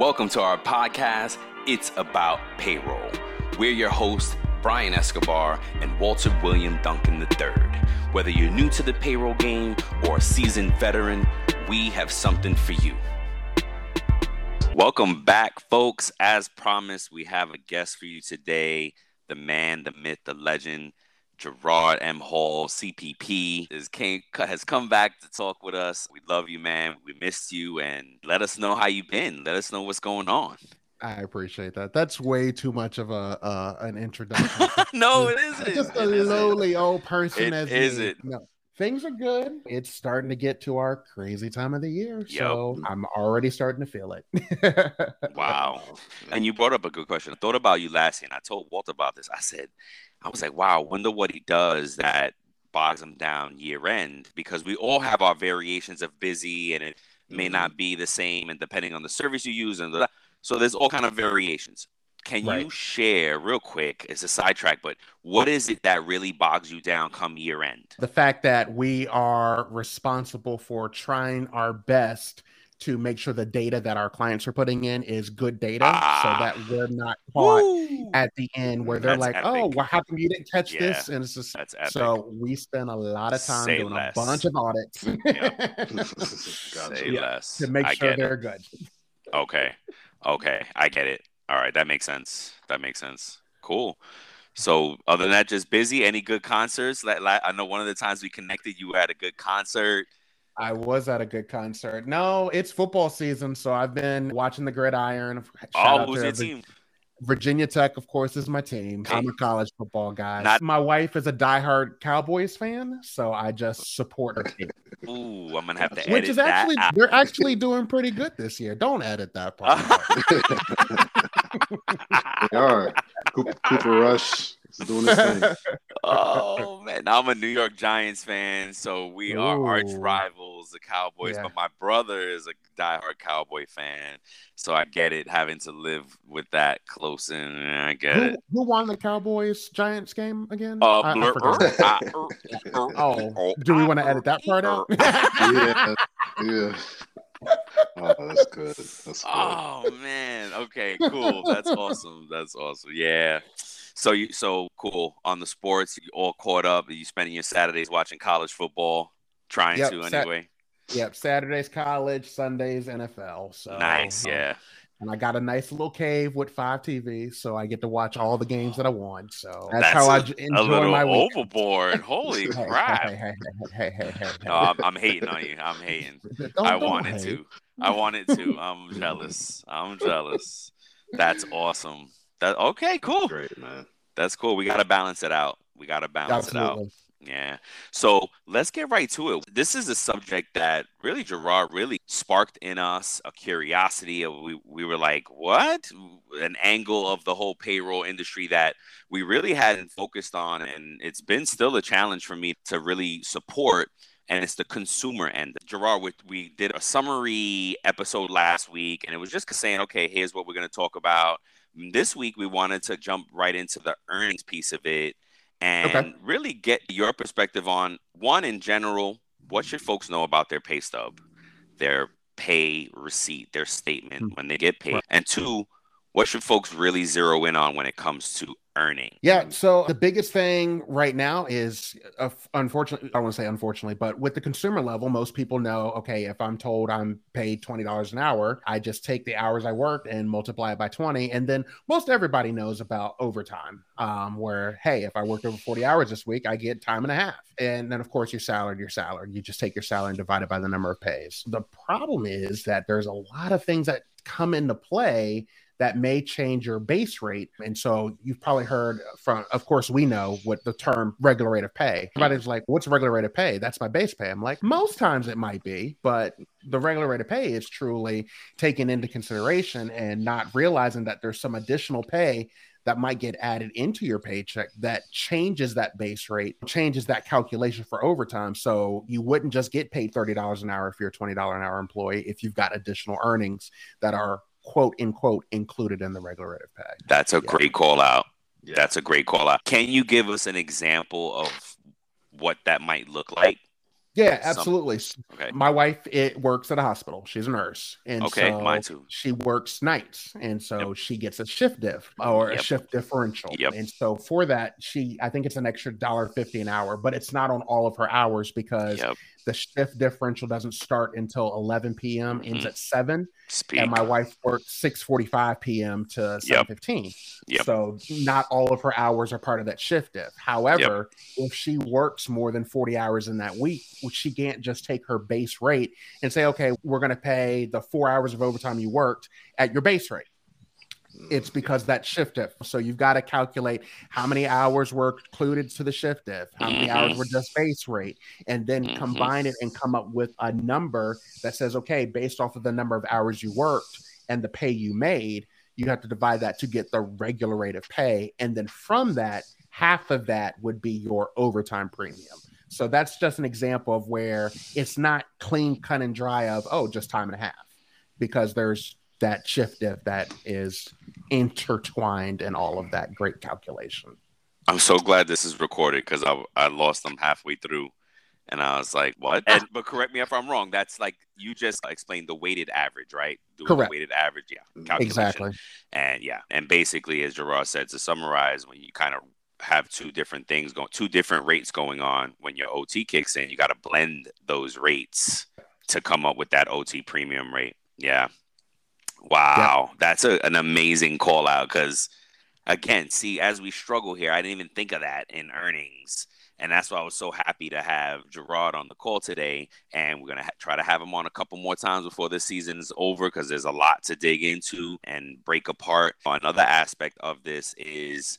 Welcome to our podcast, It's About Payroll. We're your hosts, Brian Escobar and Walter William Duncan III. Whether you're new to the payroll game or a seasoned veteran, we have something for you. Welcome back, folks. As promised, we have a guest for you today the man, the myth, the legend, Gerard M. Hall, CPP, is came, has come back to talk with us. We love you, man. We missed you, and let us know how you've been. Let us know what's going on. I appreciate that. That's way too much of a uh, an introduction. no, it isn't. Just a it lowly isn't. old person it as isn't. No, things are good. It's starting to get to our crazy time of the year, so yep. I'm already starting to feel it. wow! And you brought up a good question. I thought about you last year, and I told Walt about this. I said, I was like, wow, wonder what he does that bogs him down year end because we all have our variations of busy and it may mm-hmm. not be the same and depending on the service you use and so there's all kind of variations. Can right. you share real quick? It's a sidetrack, but what is it that really bogs you down come year end? The fact that we are responsible for trying our best to make sure the data that our clients are putting in is good data ah, so that we're not caught woo, at the end where they're like, oh, epic. oh, well, how come you didn't catch yeah, this? And it's just that's epic. so we spend a lot of time Say doing less. a bunch of audits Say less. to make I sure they're it. good. Okay. Okay. I get it. All right. That makes sense. That makes sense. Cool. So, other than that, just busy. Any good concerts? Like, I know one of the times we connected, you had a good concert. I was at a good concert. No, it's football season, so I've been watching the gridiron. Shout oh, who's your team? Virginia Tech, of course, is my team. I'm a college football guy. Not- my wife is a diehard Cowboys fan, so I just support her team. Ooh, I'm gonna have to. Edit. Which is actually they're actually doing pretty good this year. Don't edit that part. they are. Cooper, Cooper Rush doing his thing. oh man, I'm a New York Giants fan, so we Ooh. are arch rivals, the Cowboys. Yeah. But my brother is a diehard Cowboy fan, so I get it having to live with that close and I get who, it. Who won the Cowboys Giants game again? Uh, I, blur, I oh, do we want to edit that part out? yeah, yeah. Oh, that's good. That's good. Oh man. Okay, cool. That's awesome. That's awesome. Yeah. So you so cool on the sports. You all caught up. You spending your Saturdays watching college football, trying yep, to anyway. Sat- yep, Saturdays college, Sundays NFL. So nice, um, yeah. And I got a nice little cave with five TVs, so I get to watch all the games that I want. So that's, that's how a, I enjoy a little my week. overboard. Holy crap! hey, hey, hey, hey, hey, No, I'm, I'm, hating on you. I'm hating. Don't, I wanted hate. to. I wanted to. I'm jealous. I'm jealous. That's awesome. That okay, cool. Great, man. That's cool. We got to balance it out. We got to balance Absolutely. it out. Yeah. So let's get right to it. This is a subject that really Gerard really sparked in us a curiosity. We, we were like, what? An angle of the whole payroll industry that we really hadn't focused on. And it's been still a challenge for me to really support. And it's the consumer end. Gerard, we, we did a summary episode last week, and it was just saying, okay, here's what we're going to talk about this week, we wanted to jump right into the earnings piece of it and okay. really get your perspective on one in general, what should folks know about their pay stub, their pay receipt, their statement mm-hmm. when they get paid, and two, what should folks really zero in on when it comes to earning? Yeah. So the biggest thing right now is, uh, unfortunately, I want to say unfortunately, but with the consumer level, most people know, okay, if I'm told I'm paid $20 an hour, I just take the hours I worked and multiply it by 20. And then most everybody knows about overtime, um, where, hey, if I worked over 40 hours this week, I get time and a half. And then, of course, you're salaried, you're salaried. You just take your salary and divide it by the number of pays. The problem is that there's a lot of things that come into play that may change your base rate. And so you've probably heard from, of course, we know what the term regular rate of pay. Everybody's like, what's regular rate of pay? That's my base pay. I'm like, most times it might be, but the regular rate of pay is truly taken into consideration and not realizing that there's some additional pay that might get added into your paycheck that changes that base rate, changes that calculation for overtime. So you wouldn't just get paid $30 an hour if you're a $20 an hour employee if you've got additional earnings that are quote unquote included in the regular rate of pay. That's a yeah. great call out. Yeah. That's a great call out. Can you give us an example of what that might look like? Yeah, absolutely. Some... Okay. My wife it works at a hospital. She's a nurse, and okay, so mine too. She works nights, and so yep. she gets a shift diff or yep. a shift differential. Yep. And so for that, she I think it's an extra dollar fifty an hour, but it's not on all of her hours because yep. the shift differential doesn't start until 11 p.m. ends mm-hmm. at 7 Speak. and my wife works 6:45 p.m. to 7:15. Yep. So not all of her hours are part of that shift diff. However, if she works more than 40 hours in that week, she can't just take her base rate and say, "Okay, we're going to pay the 4 hours of overtime you worked at your base rate." it's because that shift diff. So you've got to calculate how many hours were included to the shift diff, how many mm-hmm. hours were just base rate, and then mm-hmm. combine it and come up with a number that says, okay, based off of the number of hours you worked and the pay you made, you have to divide that to get the regular rate of pay. And then from that, half of that would be your overtime premium. So that's just an example of where it's not clean, cut, and dry of, oh, just time and a half, because there's that shift diff that is intertwined in all of that great calculation. I'm so glad this is recorded because I, I lost them halfway through. And I was like, what? And, but correct me if I'm wrong. That's like you just explained the weighted average, right? Doing Correct. weighted average, yeah. Exactly. And yeah. And basically, as Gerard said, to summarize, when you kind of have two different things going, two different rates going on when your OT kicks in, you got to blend those rates to come up with that OT premium rate. Yeah. Wow, yep. that's a, an amazing call out because, again, see, as we struggle here, I didn't even think of that in earnings. And that's why I was so happy to have Gerard on the call today. And we're going to ha- try to have him on a couple more times before this season is over because there's a lot to dig into and break apart. Another aspect of this is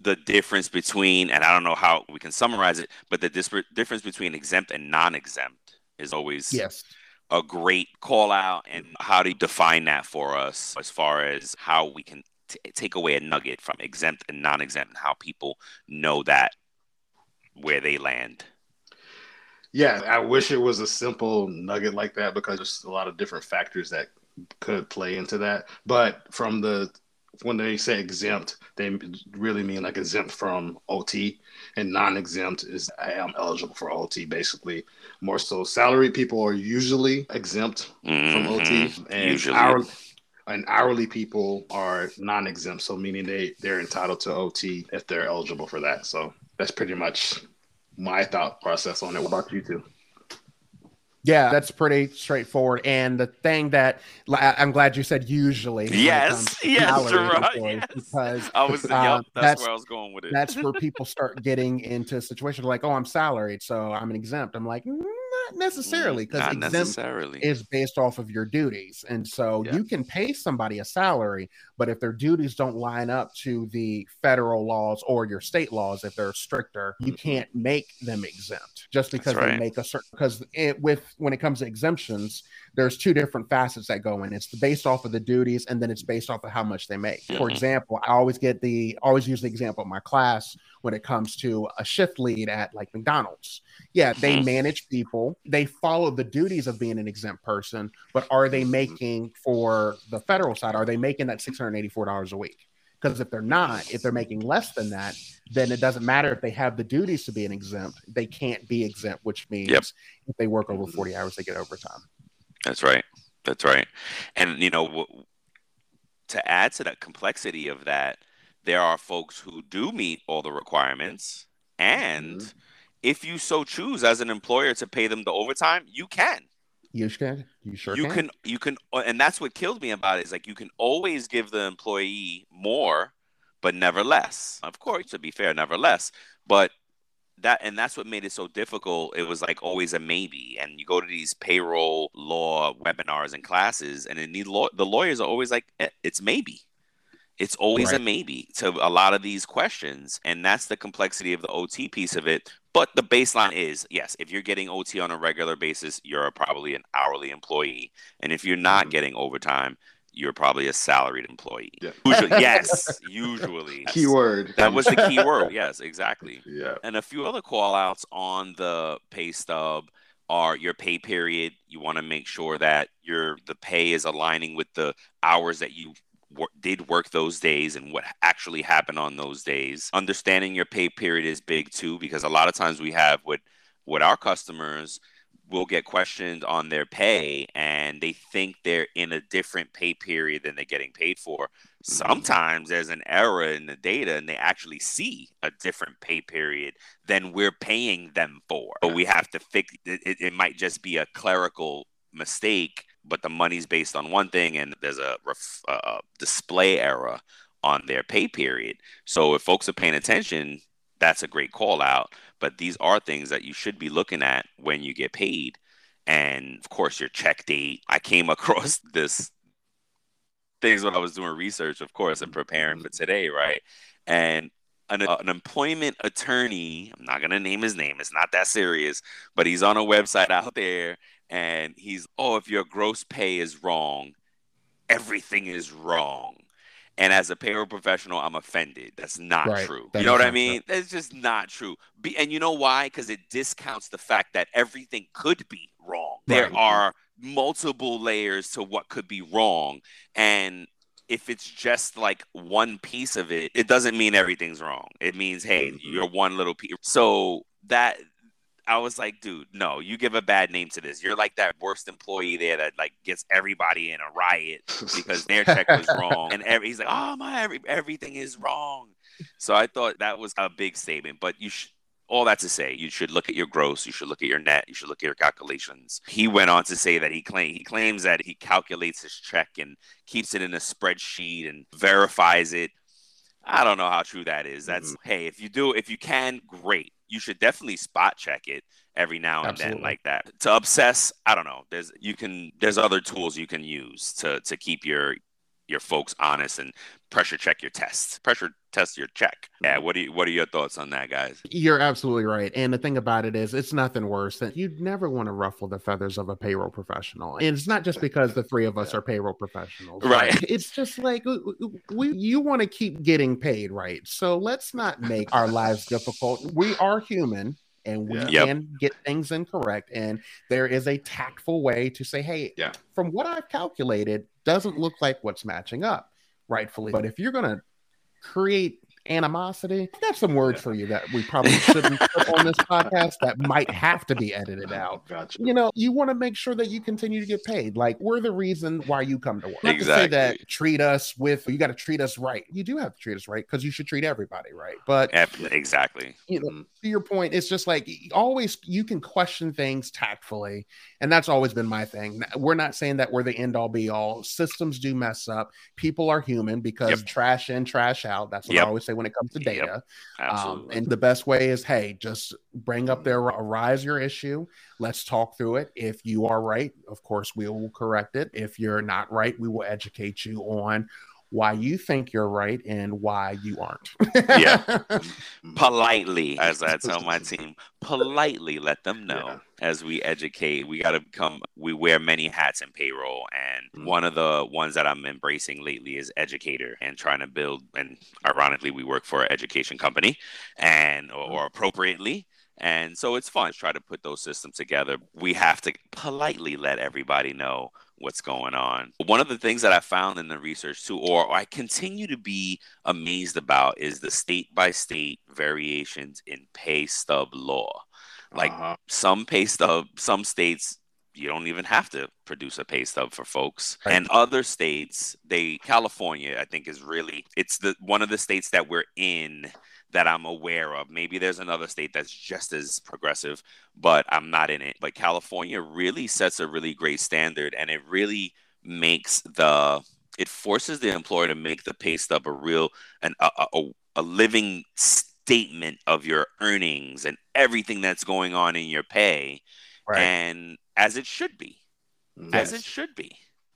the difference between, and I don't know how we can summarize it, but the dis- difference between exempt and non exempt is always yes. a great call out and how do you define that for us as far as how we can t- take away a nugget from exempt and non-exempt and how people know that where they land? Yeah i wish it was a simple nugget like that because there's a lot of different factors that could play into that. But from the when they say exempt, they really mean like exempt from OT, and non-exempt is I am eligible for OT. Basically, more so salary people are usually exempt mm-hmm. from OT, and usually. hourly and hourly people are non-exempt. So meaning they they're entitled to OT if they're eligible for that. So that's pretty much my thought process on it. What about you two? Yeah, that's pretty straightforward. And the thing that I'm glad you said usually. Yes, yes, right. Yes. Because I was, uh, yep, that's, that's, where I was going with it. That's where people start getting into situations like, oh, I'm salaried, so I'm an exempt. I'm like, mm, not necessarily, because exempt necessarily. is based off of your duties. And so yeah. you can pay somebody a salary, but if their duties don't line up to the federal laws or your state laws, if they're stricter, you mm-hmm. can't make them exempt just because right. they make a certain because it with when it comes to exemptions, there's two different facets that go in. It's based off of the duties, and then it's based off of how much they make. Mm-hmm. For example, I always get the always use the example of my class when it comes to a shift lead at like McDonald's. Yeah, they mm-hmm. manage people, they follow the duties of being an exempt person, but are they mm-hmm. making for the federal side? Are they making that six hundred eighty-four dollars a week? Because if they're not, if they're making less than that, then it doesn't matter if they have the duties to be an exempt. They can't be exempt, which means yep. if they work over 40 hours, they get overtime. That's right. That's right. And, you know, to add to that complexity of that, there are folks who do meet all the requirements. And mm-hmm. if you so choose as an employer to pay them the overtime, you can. You can. You sure you can. can. You can. And that's what killed me about it is like you can always give the employee more but never less. Of course, to be fair, never less. But that and that's what made it so difficult. It was like always a maybe. And you go to these payroll law webinars and classes, and the law, the lawyers are always like, eh, "It's maybe." It's always right. a maybe to a lot of these questions. And that's the complexity of the OT piece of it. But the baseline is yes, if you're getting OT on a regular basis, you're probably an hourly employee. And if you're not mm-hmm. getting overtime, you're probably a salaried employee. Yeah. Usually, yes, usually. Keyword. That was the key word. Yes, exactly. Yeah. And a few other call outs on the pay stub are your pay period. You want to make sure that your the pay is aligning with the hours that you did work those days and what actually happened on those days. Understanding your pay period is big too because a lot of times we have what with our customers, will get questioned on their pay and they think they're in a different pay period than they're getting paid for. Mm-hmm. Sometimes there's an error in the data and they actually see a different pay period than we're paying them for. But we have to fix it, it might just be a clerical mistake, but the money's based on one thing and there's a, a display error on their pay period. So if folks are paying attention, that's a great call out. But these are things that you should be looking at when you get paid. And of course, your check date. I came across this things when I was doing research, of course, and preparing for today, right? And an, uh, an employment attorney, I'm not going to name his name, it's not that serious, but he's on a website out there and he's, oh, if your gross pay is wrong, everything is wrong. And as a payroll professional, I'm offended. That's not right. true. That you know what I mean? True. That's just not true. Be, and you know why? Because it discounts the fact that everything could be wrong. Right. There are multiple layers to what could be wrong. And if it's just like one piece of it, it doesn't mean everything's wrong. It means, hey, mm-hmm. you're one little piece. So that I was like, dude, no, you give a bad name to this. You're like that worst employee there that like gets everybody in a riot because their check was wrong, and every, he's like, oh my, every, everything is wrong. So I thought that was a big statement. But you should. All that to say, you should look at your gross, you should look at your net, you should look at your calculations. He went on to say that he claim he claims that he calculates his check and keeps it in a spreadsheet and verifies it. I don't know how true that is. That's mm-hmm. hey, if you do, if you can, great you should definitely spot check it every now and Absolutely. then like that. To obsess, I don't know. There's you can there's other tools you can use to to keep your your folks honest and pressure check your tests. Pressure test your check. Yeah, mm-hmm. what do you what are your thoughts on that, guys? You're absolutely right. And the thing about it is it's nothing worse than you'd never want to ruffle the feathers of a payroll professional. And it's not just because the three of us are payroll professionals. Right. It's just like we you want to keep getting paid, right? So let's not make our lives difficult. We are human and we yeah. can yep. get things incorrect. And there is a tactful way to say, hey, yeah. from what I've calculated, doesn't look like what's matching up rightfully. But if you're going to create animosity. I got some words for you that we probably shouldn't put on this podcast that might have to be edited out. Gotcha. You know, you want to make sure that you continue to get paid. Like we're the reason why you come to work. Not exactly. to say that treat us with you got to treat us right. You do have to treat us right because you should treat everybody right. But exactly. You know, mm-hmm. to your point, it's just like always you can question things tactfully, and that's always been my thing. We're not saying that we're the end all be all. Systems do mess up. People are human because yep. trash in, trash out. That's what yep. I always say when it comes to data. Yep, um, and the best way is, hey, just bring up their arise your issue. Let's talk through it. If you are right, of course, we will correct it. If you're not right, we will educate you on why you think you're right and why you aren't. yeah. Politely, as I tell my team, politely let them know yeah. as we educate. We got to become, we wear many hats in payroll. And mm-hmm. one of the ones that I'm embracing lately is educator and trying to build. And ironically, we work for an education company and, or, or appropriately. And so it's fun to try to put those systems together. We have to politely let everybody know what's going on. One of the things that I found in the research too, or I continue to be amazed about, is the state by state variations in pay stub law. Like uh-huh. some pay stub, some states you don't even have to produce a pay stub for folks. Right. And other states, they California, I think is really it's the one of the states that we're in that I'm aware of. Maybe there's another state that's just as progressive, but I'm not in it. But California really sets a really great standard and it really makes the it forces the employer to make the pay stub a real and a, a, a living statement of your earnings and everything that's going on in your pay right. and as it should be yes. as it should be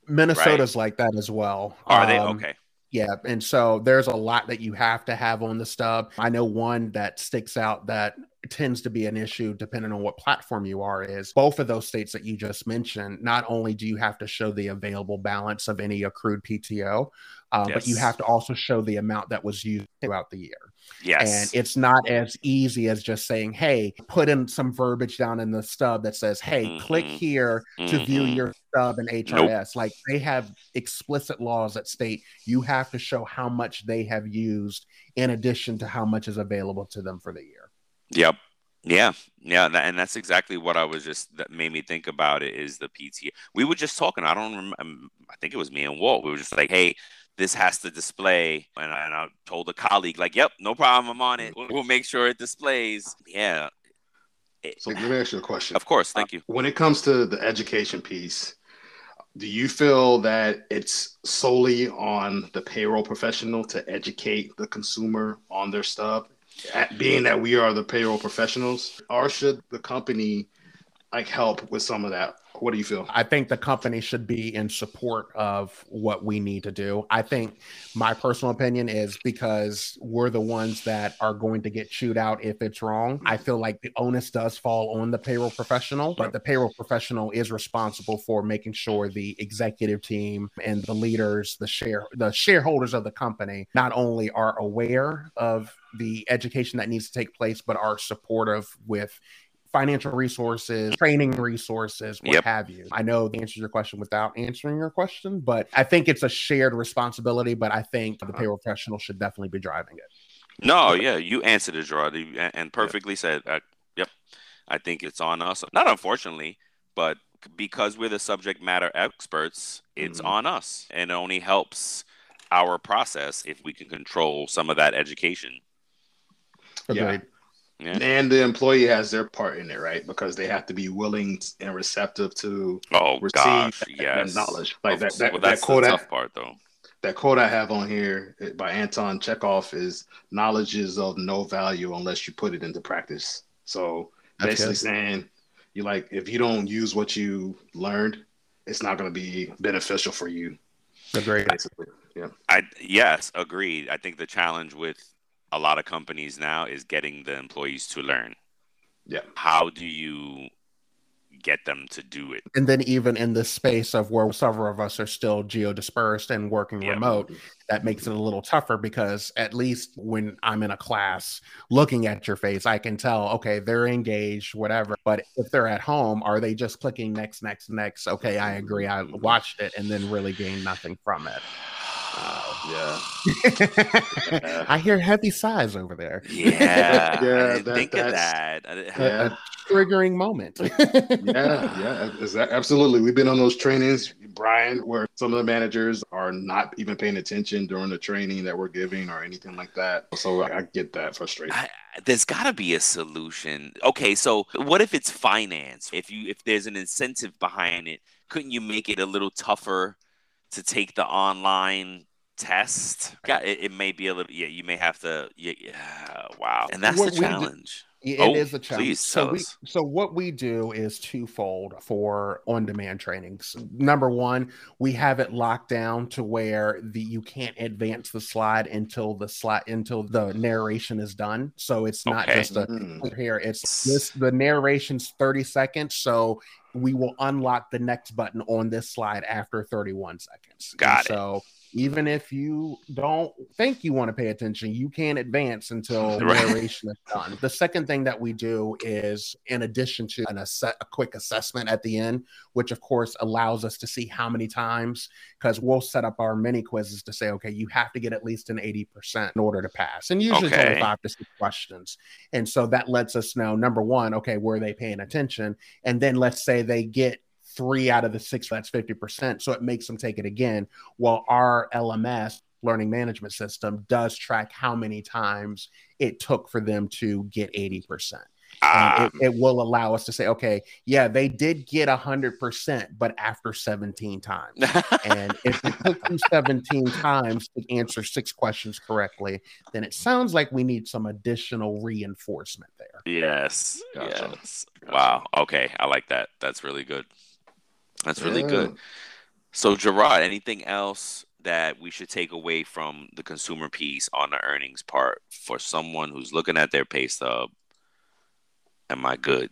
minnesota's right? like that as well are um, they okay yeah. And so there's a lot that you have to have on the stub. I know one that sticks out that tends to be an issue depending on what platform you are is both of those states that you just mentioned not only do you have to show the available balance of any accrued pto uh, yes. but you have to also show the amount that was used throughout the year yes and it's not as easy as just saying hey put in some verbiage down in the stub that says hey mm-hmm. click here mm-hmm. to view mm-hmm. your stub in hrs nope. like they have explicit laws that state you have to show how much they have used in addition to how much is available to them for the year Yep. Yeah, yeah, and that's exactly what I was just that made me think about it is the PTO. We were just talking. I don't remember. I think it was me and Walt. We were just like, "Hey, this has to display," and I, and I told a colleague, like, "Yep, no problem. I'm on it. We'll, we'll make sure it displays." Yeah. So let me ask you a question. Of course, thank you. Uh, when it comes to the education piece, do you feel that it's solely on the payroll professional to educate the consumer on their stuff being that we are the payroll professionals, or should the company like help with some of that? What do you feel? I think the company should be in support of what we need to do. I think my personal opinion is because we're the ones that are going to get chewed out if it's wrong. I feel like the onus does fall on the payroll professional, but the payroll professional is responsible for making sure the executive team and the leaders, the share the shareholders of the company not only are aware of the education that needs to take place, but are supportive with financial resources, training resources, what yep. have you. I know the answer to your question without answering your question, but I think it's a shared responsibility. But I think the payroll professional should definitely be driving it. No, yeah, you answered it, Gerard, and perfectly yep. said. Uh, yep, I think it's on us. Not unfortunately, but because we're the subject matter experts, it's mm-hmm. on us, and it only helps our process if we can control some of that education. Agreed. Yeah. And the employee has their part in it, right? Because they have to be willing and receptive to oh receive gosh, that, yes. that knowledge. Like that, that, well, that's that quote the tough I, part, though. That quote I have on here by Anton Chekhov is "Knowledge is of no value unless you put it into practice." So that's basically good. saying, you like if you don't use what you learned, it's not going to be beneficial for you. Agreed. Basically, yeah. I yes, agreed. I think the challenge with a lot of companies now is getting the employees to learn. Yeah. How do you get them to do it? And then even in the space of where several of us are still geo dispersed and working yeah. remote, that makes it a little tougher because at least when I'm in a class looking at your face, I can tell, okay, they're engaged, whatever. But if they're at home, are they just clicking next, next, next? Okay, I agree. I watched it and then really gained nothing from it. Um, yeah. yeah. I hear heavy sighs over there. Yeah. yeah. That, think of that. Yeah. A, triggering moment. yeah. Yeah. Absolutely. We've been on those trainings, Brian, where some of the managers are not even paying attention during the training that we're giving or anything like that. So I, I get that frustration. I, there's got to be a solution. Okay, so what if it's finance? If you if there's an incentive behind it, couldn't you make it a little tougher to take the online test. Yeah, it, it, may be a little. Yeah, you may have to. Yeah, yeah wow, and that's what the challenge. It oh, is a challenge. so, we, so what we do is twofold for on-demand trainings. Number one, we have it locked down to where the you can't advance the slide until the slide until the narration is done. So it's not okay. just a mm. here. It's this the narration's 30 seconds. So we will unlock the next button on this slide after 31 seconds. Got and it. So even if you don't think you want to pay attention, you can't advance until right. narration is done. The second thing that we do is, in addition to an ass- a quick assessment at the end, which of course allows us to see how many times, because we'll set up our mini quizzes to say, okay, you have to get at least an 80% in order to pass. And usually okay. it's only five to six questions. And so that lets us know number one, okay, were they paying attention? And then let's say they get three out of the six, that's 50%. So it makes them take it again. While our LMS, learning management system, does track how many times it took for them to get 80%. Um, it, it, will allow us to say, okay, yeah, they did get 100%, but after 17 times. and if it took them 17 times to answer six questions correctly, then it sounds like we need some additional reinforcement there. Yes. Gotcha. Yes. Gotcha. Wow. Okay. I like that. That's really good. That's really yeah. good. So, Gerard, anything else that we should take away from the consumer piece on the earnings part for someone who's looking at their pay stub? Am I good?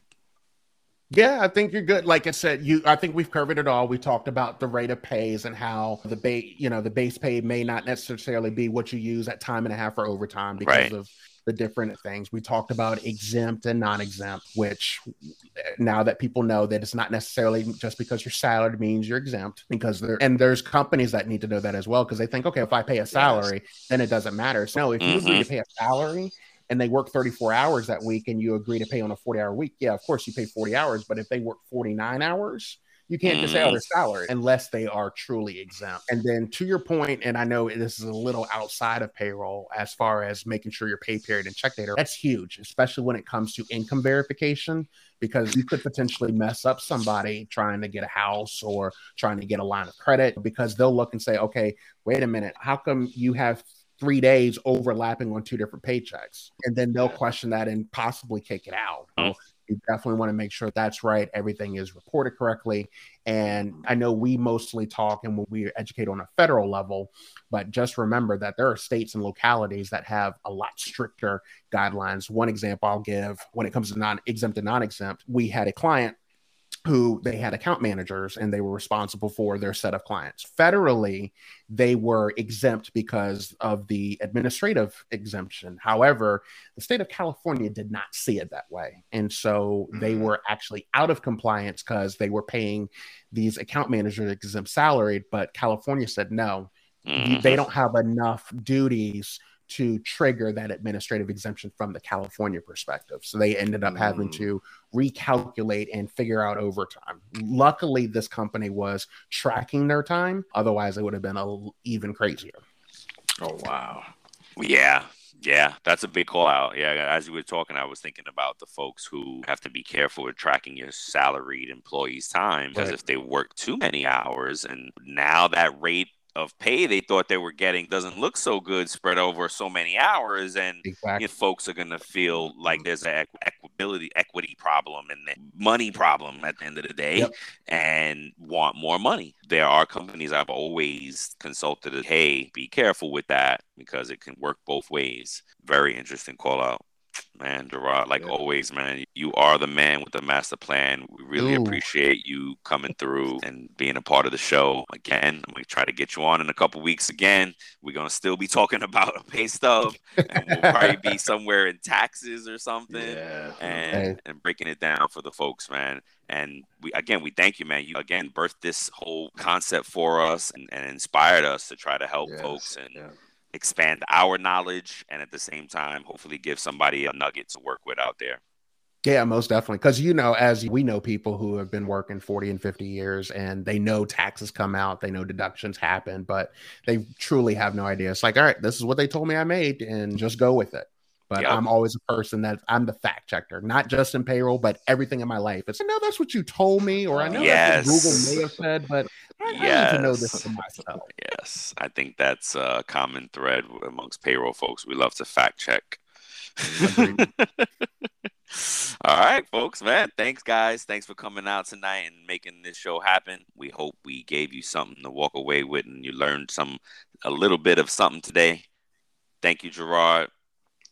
Yeah, I think you're good. Like I said, you I think we've covered it all. We talked about the rate of pays and how the base, you know, the base pay may not necessarily be what you use at time and a half or overtime because right. of the different things. We talked about exempt and non-exempt, which now that people know that it's not necessarily just because you're salaried means you're exempt because there and there's companies that need to know that as well because they think, okay, if I pay a salary, yes. then it doesn't matter. So no, if you mm-hmm. agree to pay a salary, and they work 34 hours that week and you agree to pay on a 40 hour week, yeah, of course you pay 40 hours. But if they work 49 hours, you can't just say, oh, their mm. salary unless they are truly exempt. And then to your point, and I know this is a little outside of payroll as far as making sure your pay period and check data, that's huge, especially when it comes to income verification, because you could potentially mess up somebody trying to get a house or trying to get a line of credit because they'll look and say, okay, wait a minute, how come you have three days overlapping on two different paychecks. And then they'll question that and possibly kick it out. So you definitely want to make sure that's right. Everything is reported correctly. And I know we mostly talk and we educate on a federal level, but just remember that there are states and localities that have a lot stricter guidelines. One example I'll give when it comes to non exempt and non exempt, we had a client who they had account managers and they were responsible for their set of clients. Federally, they were exempt because of the administrative exemption. However, the state of California did not see it that way. And so they mm-hmm. were actually out of compliance because they were paying these account managers exempt salaried, but California said no. Mm-hmm. They don't have enough duties to trigger that administrative exemption from the California perspective. So they ended up having mm. to recalculate and figure out overtime. Luckily, this company was tracking their time. Otherwise, it would have been a, even crazier. Oh, wow. Yeah. Yeah, that's a big call out. Yeah, as you were talking, I was thinking about the folks who have to be careful with tracking your salaried employees' time because right. if they work too many hours and now that rate of pay they thought they were getting doesn't look so good spread over so many hours and exactly. you know, folks are going to feel mm-hmm. like there's an equability equity problem and the money problem at the end of the day yep. and want more money there are companies i've always consulted hey be careful with that because it can work both ways very interesting call out Man, Gerard, like yeah. always, man, you are the man with the master plan. We really Ooh. appreciate you coming through and being a part of the show. Again, I'm gonna try to get you on in a couple weeks again. We're gonna still be talking about a pay stub, and we'll probably be somewhere in taxes or something, yeah. and and breaking it down for the folks, man. And we again, we thank you, man. You again birthed this whole concept for us and, and inspired us to try to help yes. folks and. Yeah expand our knowledge and at the same time hopefully give somebody a nugget to work with out there yeah most definitely because you know as we know people who have been working 40 and 50 years and they know taxes come out they know deductions happen but they truly have no idea it's like all right this is what they told me i made and just go with it but yep. I'm always a person that I'm the fact checker, not just in payroll, but everything in my life. It's I know that's what you told me, or I know yes. that's what Google may have said, but I, yes. I need to know this for myself. Yes, I think that's a common thread amongst payroll folks. We love to fact check. All right, folks, man. Thanks, guys. Thanks for coming out tonight and making this show happen. We hope we gave you something to walk away with and you learned some a little bit of something today. Thank you, Gerard.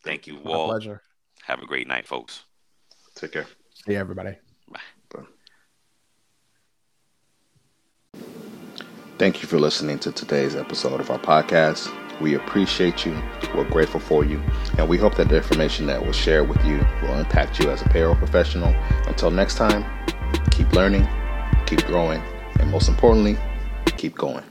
Thank you, Walt. My pleasure. Have a great night, folks. Take care. See you, everybody. Thank you for listening to today's episode of our podcast. We appreciate you. We're grateful for you. And we hope that the information that was shared with you will impact you as a payroll professional. Until next time, keep learning, keep growing, and most importantly, keep going.